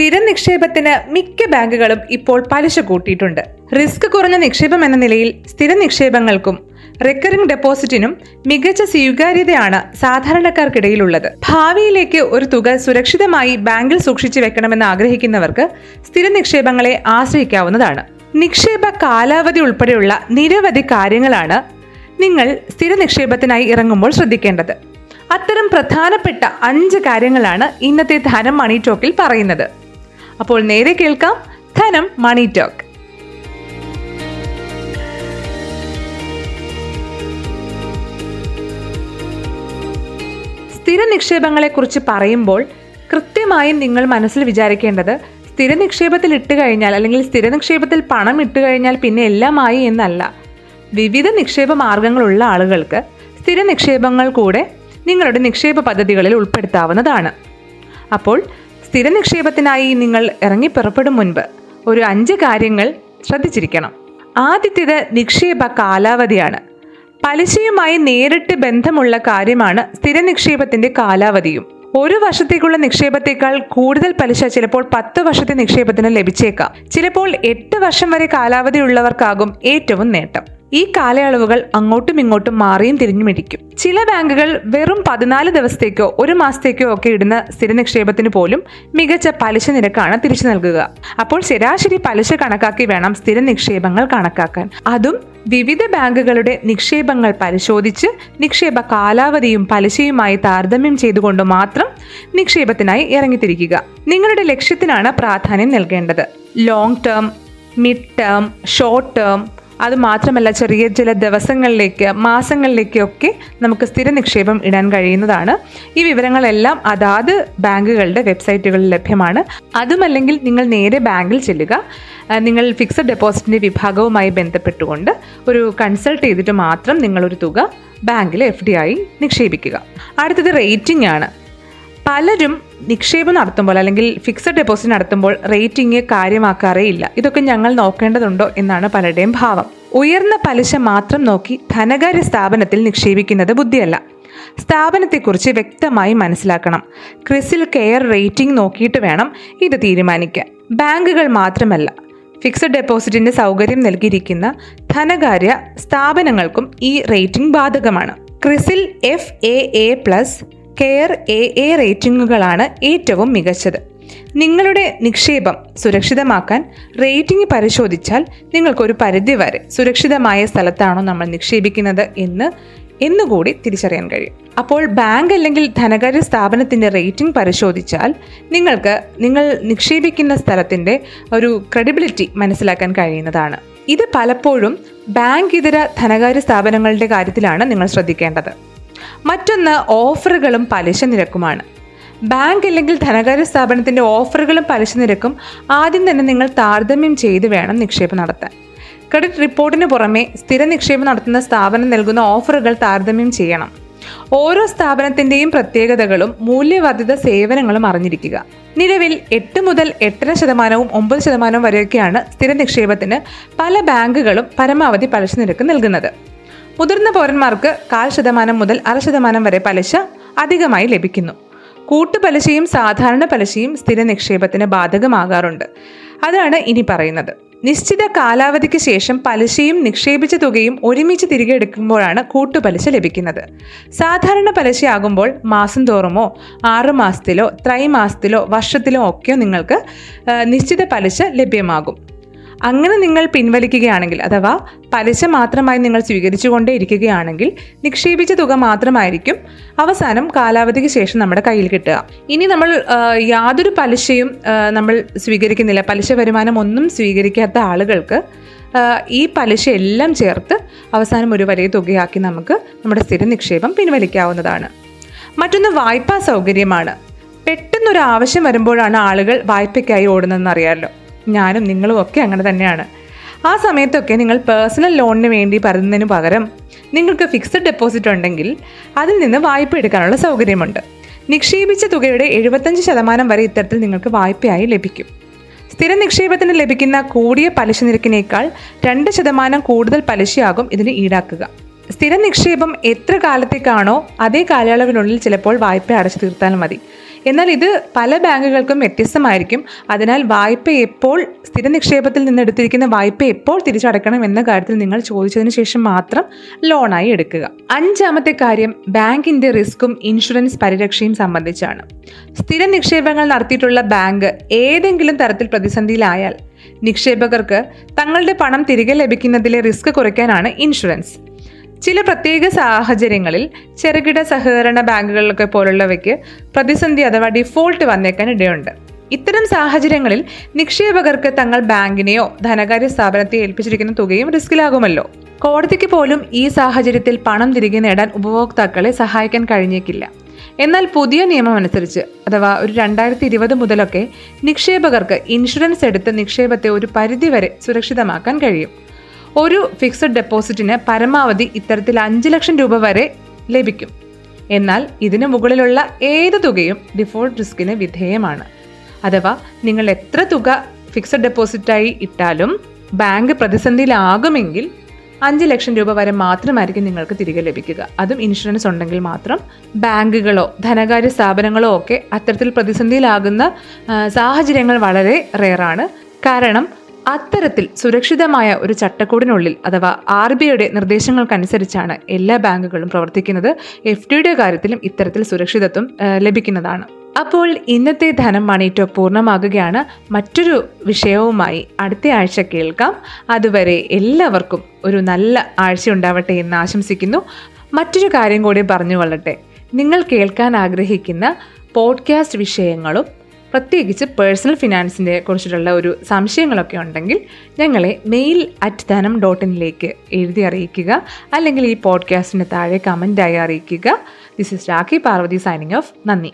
സ്ഥിര നിക്ഷേപത്തിന് മിക്ക ബാങ്കുകളും ഇപ്പോൾ പലിശ കൂട്ടിയിട്ടുണ്ട്. റിസ്ക് കുറഞ്ഞ നിക്ഷേപം എന്ന നിലയിൽ സ്ഥിര നിക്ഷേപങ്ങൾക്കും റിക്കറിംഗ് ഡെപ്പോസിറ്റിനും മികച്ച സ്വീകാര്യതയാണ് സാധാരണക്കാർക്കിടയിലുള്ളത്. ഭാവിയിലേക്ക് ഒരു തുക സുരക്ഷിതമായി ബാങ്കിൽ സൂക്ഷിച്ചു വെക്കണമെന്ന് ആഗ്രഹിക്കുന്നവർക്ക് സ്ഥിര നിക്ഷേപങ്ങളെ ആശ്രയിക്കാവുന്നതാണ്. നിക്ഷേപ കാലാവധി ഉൾപ്പെടെയുള്ള നിരവധി കാര്യങ്ങളാണ് നിങ്ങൾ സ്ഥിര നിക്ഷേപത്തിനായി ഇറങ്ങുമ്പോൾ ശ്രദ്ധിക്കേണ്ടത്. അത്തരം പ്രധാനപ്പെട്ട അഞ്ച് കാര്യങ്ങളാണ് ഇന്നത്തെ ധനം മണി ടോക്കിൽ പറയുന്നത്. അപ്പോൾ നേരെ കേൾക്കാം ധനം മണി ടോക്ക്. സ്ഥിര നിക്ഷേപങ്ങളെക്കുറിച്ച് പറയുമ്പോൾ കൃത്യമായും നിങ്ങൾ മനസ്സിൽ വിചാരിക്കേണ്ടത് സ്ഥിര നിക്ഷേപത്തിൽ ഇട്ട് കഴിഞ്ഞാൽ അല്ലെങ്കിൽ സ്ഥിര നിക്ഷേപത്തിൽ പണം ഇട്ട് കഴിഞ്ഞാൽ പിന്നെ എല്ലാമായി എന്നല്ല. വിവിധ നിക്ഷേപ മാർഗങ്ങളുള്ള ആളുകൾക്ക് സ്ഥിര നിക്ഷേപങ്ങൾ കൂടെ നിങ്ങളുടെ നിക്ഷേപ പദ്ധതികളിൽ ഉൾപ്പെടുത്താവുന്നതാണ്. അപ്പോൾ സ്ഥിര നിക്ഷേപത്തിനായി നിങ്ങൾ ഇറങ്ങി പുറപ്പെടും മുൻപ് ഒരു അഞ്ച് കാര്യങ്ങൾ ശ്രദ്ധിച്ചിരിക്കണം. ആദ്യത്തേത് നിക്ഷേപ കാലാവധിയാണ്. പലിശയുമായി നേരിട്ട് ബന്ധമുള്ള കാര്യമാണ് സ്ഥിര നിക്ഷേപത്തിന്റെ കാലാവധിയും. ഒരു വർഷത്തേക്കുള്ള നിക്ഷേപത്തേക്കാൾ കൂടുതൽ പലിശ ചിലപ്പോൾ പത്ത് വർഷത്തെ നിക്ഷേപത്തിന് ലഭിച്ചേക്കാം. ചിലപ്പോൾ എട്ട് വർഷം വരെ കാലാവധി ഉള്ളവർക്കാകും ഏറ്റവും നേട്ടം. ഈ കാലയളവുകൾ അങ്ങോട്ടും ഇങ്ങോട്ടും മാറിയും തിരിഞ്ഞുമിരിക്കും ചില ബാങ്കുകൾ വെറും പതിനാല് ദിവസത്തേക്കോ ഒരു മാസത്തേക്കോ ഒക്കെ ഇടുന്ന സ്ഥിര നിക്ഷേപത്തിന് പോലും മികച്ച പലിശ നിരക്കാണ് തിരിച്ചു നൽകുക. അപ്പോൾ ശരാശരി പലിശ കണക്കാക്കി വേണം സ്ഥിര നിക്ഷേപങ്ങൾ കണക്കാക്കാൻ. അതും വിവിധ ബാങ്കുകളുടെ നിക്ഷേപങ്ങൾ പരിശോധിച്ച് നിക്ഷേപ കാലാവധിയും പലിശയുമായി താരതമ്യം ചെയ്തുകൊണ്ട് മാത്രം നിക്ഷേപത്തിനായി ഇറങ്ങിത്തിരിക്കുക. നിങ്ങളുടെ ലക്ഷ്യത്തിനാണ് പ്രാധാന്യം നൽകേണ്ടത്. Long term mid term short term അത് മാത്രമല്ല ചെറിയ ചില ദിവസങ്ങളിലേക്ക് മാസങ്ങളിലേക്കൊക്കെ നമുക്ക് സ്ഥിര നിക്ഷേപം ഇടാൻ കഴിയുന്നതാണ്. ഈ വിവരങ്ങളെല്ലാം അതാത് ബാങ്കുകളുടെ വെബ്സൈറ്റുകളിൽ ലഭ്യമാണ്. അതുമല്ലെങ്കിൽ നിങ്ങൾ നേരെ ബാങ്കിൽ ചെല്ലുക. നിങ്ങൾ ഫിക്സഡ് ഡെപ്പോസിറ്റിന്റെ വിഭാഗവുമായി ബന്ധപ്പെട്ടുകൊണ്ട് ഒരു കൺസൾട്ട് ചെയ്തിട്ട് മാത്രം നിങ്ങളൊരു തുക ബാങ്കിൽ എഫ് ഡി ആയി നിക്ഷേപിക്കുക. അടുത്തത് റേറ്റിംഗ് ആണ്. പലരും നിക്ഷേപം നടത്തുമ്പോൾ അല്ലെങ്കിൽ ഫിക്സഡ് ഡെപ്പോസിറ്റ് നടത്തുമ്പോൾ റേറ്റിംഗ് കാര്യമാക്കാറേ ഇല്ല. ഇതൊക്കെ ഞങ്ങൾ നോക്കേണ്ടതുണ്ടോ എന്നാണ് പലരുടെയും ഭാവം. ഉയർന്ന പലിശ മാത്രം നോക്കി ധനകാര്യ സ്ഥാപനത്തിൽ നിക്ഷേപിക്കുന്നത് ബുദ്ധിയല്ല. സ്ഥാപനത്തെക്കുറിച്ച് വ്യക്തമായി മനസ്സിലാക്കണം. ക്രിസിൽ കെയർ റേറ്റിംഗ് നോക്കിയിട്ട് വേണം ഇത് തീരുമാനിക്കാൻ. ബാങ്കുകൾ മാത്രമല്ല ഫിക്സഡ് ഡെപ്പോസിറ്റിന്റെ സൗകര്യം നൽകിയിരിക്കുന്ന ധനകാര്യ സ്ഥാപനങ്ങൾക്കും ഈ റേറ്റിംഗ് ബാധകമാണ്. CRISIL F A A plus CARE A A റേറ്റിംഗുകളാണ് ഏറ്റവും മികച്ചത്. നിങ്ങളുടെ നിക്ഷേപം സുരക്ഷിതമാക്കാൻ റേറ്റിംഗ് പരിശോധിച്ചാൽ നിങ്ങൾക്കൊരു പരിധിവരെ സുരക്ഷിതമായ സ്ഥലത്താണോ നമ്മൾ നിക്ഷേപിക്കുന്നത് എന്ന് എന്നുകൂടി തിരിച്ചറിയാൻ കഴിയും. അപ്പോൾ ബാങ്ക് അല്ലെങ്കിൽ ധനകാര്യ സ്ഥാപനത്തിന്റെ റേറ്റിംഗ് പരിശോധിച്ചാൽ നിങ്ങൾക്ക് നിങ്ങൾ നിക്ഷേപിക്കുന്ന സ്ഥലത്തിന്റെ ഒരു ക്രെഡിബിലിറ്റി മനസ്സിലാക്കാൻ കഴിയുന്നതാണ്. ഇത് പലപ്പോഴും ബാങ്ക് ഇതര ധനകാര്യ സ്ഥാപനങ്ങളുടെ കാര്യത്തിലാണ് നിങ്ങൾ ശ്രദ്ധിക്കേണ്ടത്. മറ്റൊന്ന് ഓഫറുകളും പലിശ നിരക്കുമാണ്. ബാങ്ക് അല്ലെങ്കിൽ ധനകാര്യ സ്ഥാപനത്തിന്റെ ഓഫറുകളും പലിശ നിരക്കും ആദ്യം തന്നെ നിങ്ങൾ താരതമ്യം ചെയ്ത് വേണം നിക്ഷേപം നടത്താൻ. ക്രെഡിറ്റ് റിപ്പോർട്ടിന് പുറമെ സ്ഥിര നിക്ഷേപം നടത്തുന്ന സ്ഥാപനം നൽകുന്ന ഓഫറുകൾ താരതമ്യം ചെയ്യണം. ഓരോ സ്ഥാപനത്തിന്റെയും പ്രത്യേകതകളും മൂല്യവർദ്ധിത സേവനങ്ങളും അറിഞ്ഞിരിക്കുക. നിലവിൽ എട്ട് മുതൽ എട്ടര ശതമാനവും ഒമ്പത് ശതമാനവും വരെയൊക്കെയാണ് സ്ഥിര നിക്ഷേപത്തിന് പല ബാങ്കുകളും പരമാവധി പലിശ നിരക്ക് നൽകുന്നത്. മുതിർന്ന പൗരന്മാർക്ക് കാൽ ശതമാനം മുതൽ അര ശതമാനം വരെ പലിശ അധികമായി ലഭിക്കുന്നു. കൂട്ടുപലിശയും സാധാരണ പലിശയും സ്ഥിര നിക്ഷേപത്തിന് ബാധകമാകാറുണ്ട്. അതാണ് ഇനി പറയുന്നത്. നിശ്ചിത കാലാവധിക്ക് ശേഷം പലിശയും നിക്ഷേപിച്ച തുകയും ഒരുമിച്ച് തിരികെ എടുക്കുമ്പോഴാണ് കൂട്ടുപലിശ ലഭിക്കുന്നത്. സാധാരണ പലിശയാകുമ്പോൾ മാസം തോറുമോ ആറ് മാസത്തിലോ ത്രൈമാസത്തിലോ വർഷത്തിലോ ഒക്കെയോ നിങ്ങൾക്ക് നിശ്ചിത പലിശ ലഭ്യമാകും. അങ്ങനെ നിങ്ങൾ പിൻവലിക്കുകയാണെങ്കിൽ അഥവാ പലിശ മാത്രമായി നിങ്ങൾ സ്വീകരിച്ചുകൊണ്ടേ ഇരിക്കുകയാണെങ്കിൽ നിക്ഷേപിച്ച തുക മാത്രമായിരിക്കും അവസാനം കാലാവധിക്ക് ശേഷം നമ്മുടെ കയ്യിൽ കിട്ടുക. ഇനി നമ്മൾ യാതൊരു പലിശയും നമ്മൾ സ്വീകരിക്കുന്നില്ല. പലിശ വരുമാനം ഒന്നും സ്വീകരിക്കാത്ത ആളുകൾക്ക് ഈ പലിശ എല്ലാം ചേർത്ത് അവസാനം ഒരു വലിയ തുകയാക്കി നമുക്ക് നമ്മുടെ സ്ഥിര നിക്ഷേപം പിൻവലിക്കാവുന്നതാണ്. മറ്റൊന്ന് വായ്പാ സൗകര്യമാണ്. പെട്ടെന്നൊരു ആവശ്യം വരുമ്പോഴാണ് ആളുകൾ വായ്പയ്ക്കായി ഓടുന്നതെന്ന് അറിയാമല്ലോ. ഞാനും നിങ്ങളും ഒക്കെ അങ്ങനെ തന്നെയാണ്. ആ സമയത്തൊക്കെ നിങ്ങൾ പേഴ്സണൽ ലോണിന് വേണ്ടി പറയുന്നതിന് പകരം നിങ്ങൾക്ക് ഫിക്സഡ് ഡെപ്പോസിറ്റ് ഉണ്ടെങ്കിൽ അതിൽ നിന്ന് വായ്പ എടുക്കാനുള്ള സൗകര്യമുണ്ട്. നിക്ഷേപിച്ച തുകയുടെ എഴുപത്തഞ്ച് ശതമാനം വരെ ഇത്തരത്തിൽ നിങ്ങൾക്ക് വായ്പയായി ലഭിക്കും. സ്ഥിര നിക്ഷേപത്തിന് ലഭിക്കുന്ന കൂടിയ പലിശ നിരക്കിനേക്കാൾ രണ്ട് ശതമാനം കൂടുതൽ പലിശയാകും ഇതിന് ഈടാക്കുക. സ്ഥിര നിക്ഷേപം എത്ര കാലത്തേക്കാണോ അതേ കാലയളവിനുള്ളിൽ ചിലപ്പോൾ വായ്പ അടച്ചു തീർത്താൽ മതി. എന്നാൽ ഇത് പല ബാങ്കുകൾക്കും വ്യത്യസ്തമായിരിക്കും. അതിനാൽ വായ്പ എപ്പോൾ സ്ഥിര നിക്ഷേപത്തിൽ നിന്ന് എടുത്തിരിക്കുന്ന വായ്പ എപ്പോൾ തിരിച്ചടക്കണം എന്ന കാര്യത്തിൽ നിങ്ങൾ ചോദിച്ചതിന് ശേഷം മാത്രം ലോണായി എടുക്കുക. അഞ്ചാമത്തെ കാര്യം ബാങ്കിന്റെ റിസ്ക്കും ഇൻഷുറൻസ് പരിരക്ഷയും സംബന്ധിച്ചാണ്. സ്ഥിര നിക്ഷേപങ്ങൾ നടത്തിയിട്ടുള്ള ബാങ്ക് ഏതെങ്കിലും തരത്തിൽ പ്രതിസന്ധിയിലായാൽ നിക്ഷേപകർക്ക് തങ്ങളുടെ പണം തിരികെ ലഭിക്കുന്നതിലെ റിസ്ക് കുറയ്ക്കാനാണ് ഇൻഷുറൻസ്. ചില പ്രത്യേക സാഹചര്യങ്ങളിൽ ചെറുകിട സഹകരണ ബാങ്കുകളൊക്കെ പോലുള്ളവയ്ക്ക് പ്രതിസന്ധി അഥവാ ഡിഫോൾട്ട് വന്നേക്കാൻ ഇടയുണ്ട്. ഇത്തരം സാഹചര്യങ്ങളിൽ നിക്ഷേപകർക്ക് തങ്ങൾ ബാങ്കിനെയോ ധനകാര്യ സ്ഥാപനത്തെ ഏൽപ്പിച്ചിരിക്കുന്ന തുകയും റിസ്കിലാകുമല്ലോ കോടതിക്ക് പോലും ഈ സാഹചര്യത്തിൽ പണം തിരികെ നേടാൻ ഉപഭോക്താക്കളെ സഹായിക്കാൻ കഴിഞ്ഞേക്കില്ല. എന്നാൽ പുതിയ നിയമം അനുസരിച്ച് അഥവാ ഒരു രണ്ടായിരത്തി ഇരുപത് മുതലൊക്കെ നിക്ഷേപകർക്ക് ഇൻഷുറൻസ് എടുത്ത് നിക്ഷേപത്തെ ഒരു പരിധിവരെ സുരക്ഷിതമാക്കാൻ കഴിയും. ഒരു ഫിക്സഡ് ഡെപ്പോസിറ്റിന് പരമാവധി ഇത്തരത്തിൽ അഞ്ച് ലക്ഷം രൂപ വരെ ലഭിക്കും. എന്നാൽ ഇതിന് മുകളിലുള്ള ഏത് തുകയും ഡിഫോൾട്ട് റിസ്കിന് വിധേയമാണ്. അഥവാ നിങ്ങൾ എത്ര തുക ഫിക്സഡ് ഡെപ്പോസിറ്റായി ഇട്ടാലും ബാങ്ക് പ്രതിസന്ധിയിലാകുമെങ്കിൽ അഞ്ച് ലക്ഷം രൂപ വരെ മാത്രമായിരിക്കും നിങ്ങൾക്ക് തിരികെ ലഭിക്കുക. അതും ഇൻഷുറൻസ് ഉണ്ടെങ്കിൽ മാത്രം ബാങ്കുകളോ ധനകാര്യ സ്ഥാപനങ്ങളോ ഒക്കെ അത്തരത്തിൽ പ്രതിസന്ധിയിലാകുന്ന സാഹചര്യങ്ങൾ വളരെ റെയറാണ് കാരണം അത്തരത്തിൽ സുരക്ഷിതമായ ഒരു ചട്ടക്കൂടിനുള്ളിൽ അഥവാ ആർ ബി ഐയുടെ നിർദ്ദേശങ്ങൾക്കനുസരിച്ചാണ് എല്ലാ ബാങ്കുകളും പ്രവർത്തിക്കുന്നത്. എഫ് ഡിയുടെ കാര്യത്തിലും ഇത്തരത്തിൽ സുരക്ഷിതത്വം ലഭിക്കുന്നതാണ്. അപ്പോൾ ഇന്നത്തെ ധനം മണി പൂർണമാകുകയാണ്. മറ്റൊരു വിഷയവുമായി അടുത്ത ആഴ്ച കേൾക്കാം. അതുവരെ എല്ലാവർക്കും ഒരു നല്ല ആഴ്ച ഉണ്ടാവട്ടെ എന്ന് ആശംസിക്കുന്നു. മറ്റൊരു കാര്യം കൂടി പറഞ്ഞു കൊള്ളട്ടെ. നിങ്ങൾ കേൾക്കാൻ ആഗ്രഹിക്കുന്ന പോഡ്കാസ്റ്റ് വിഷയങ്ങളും പ്രത്യേകിച്ച് പേഴ്സണൽ ഫിനാൻസിനെ കുറിച്ചിട്ടുള്ള ഒരു സംശയങ്ങളൊക്കെ ഉണ്ടെങ്കിൽ ഞങ്ങളെ മെയിൽ അറ്റ് ധനം ഡോട്ട് ഇനിലേക്ക് എഴുതി അറിയിക്കുക. അല്ലെങ്കിൽ ഈ പോഡ്കാസ്റ്റിന് താഴെ കമന്റായി അറിയിക്കുക. This is Rakhi Parvathy signing off നന്ദി.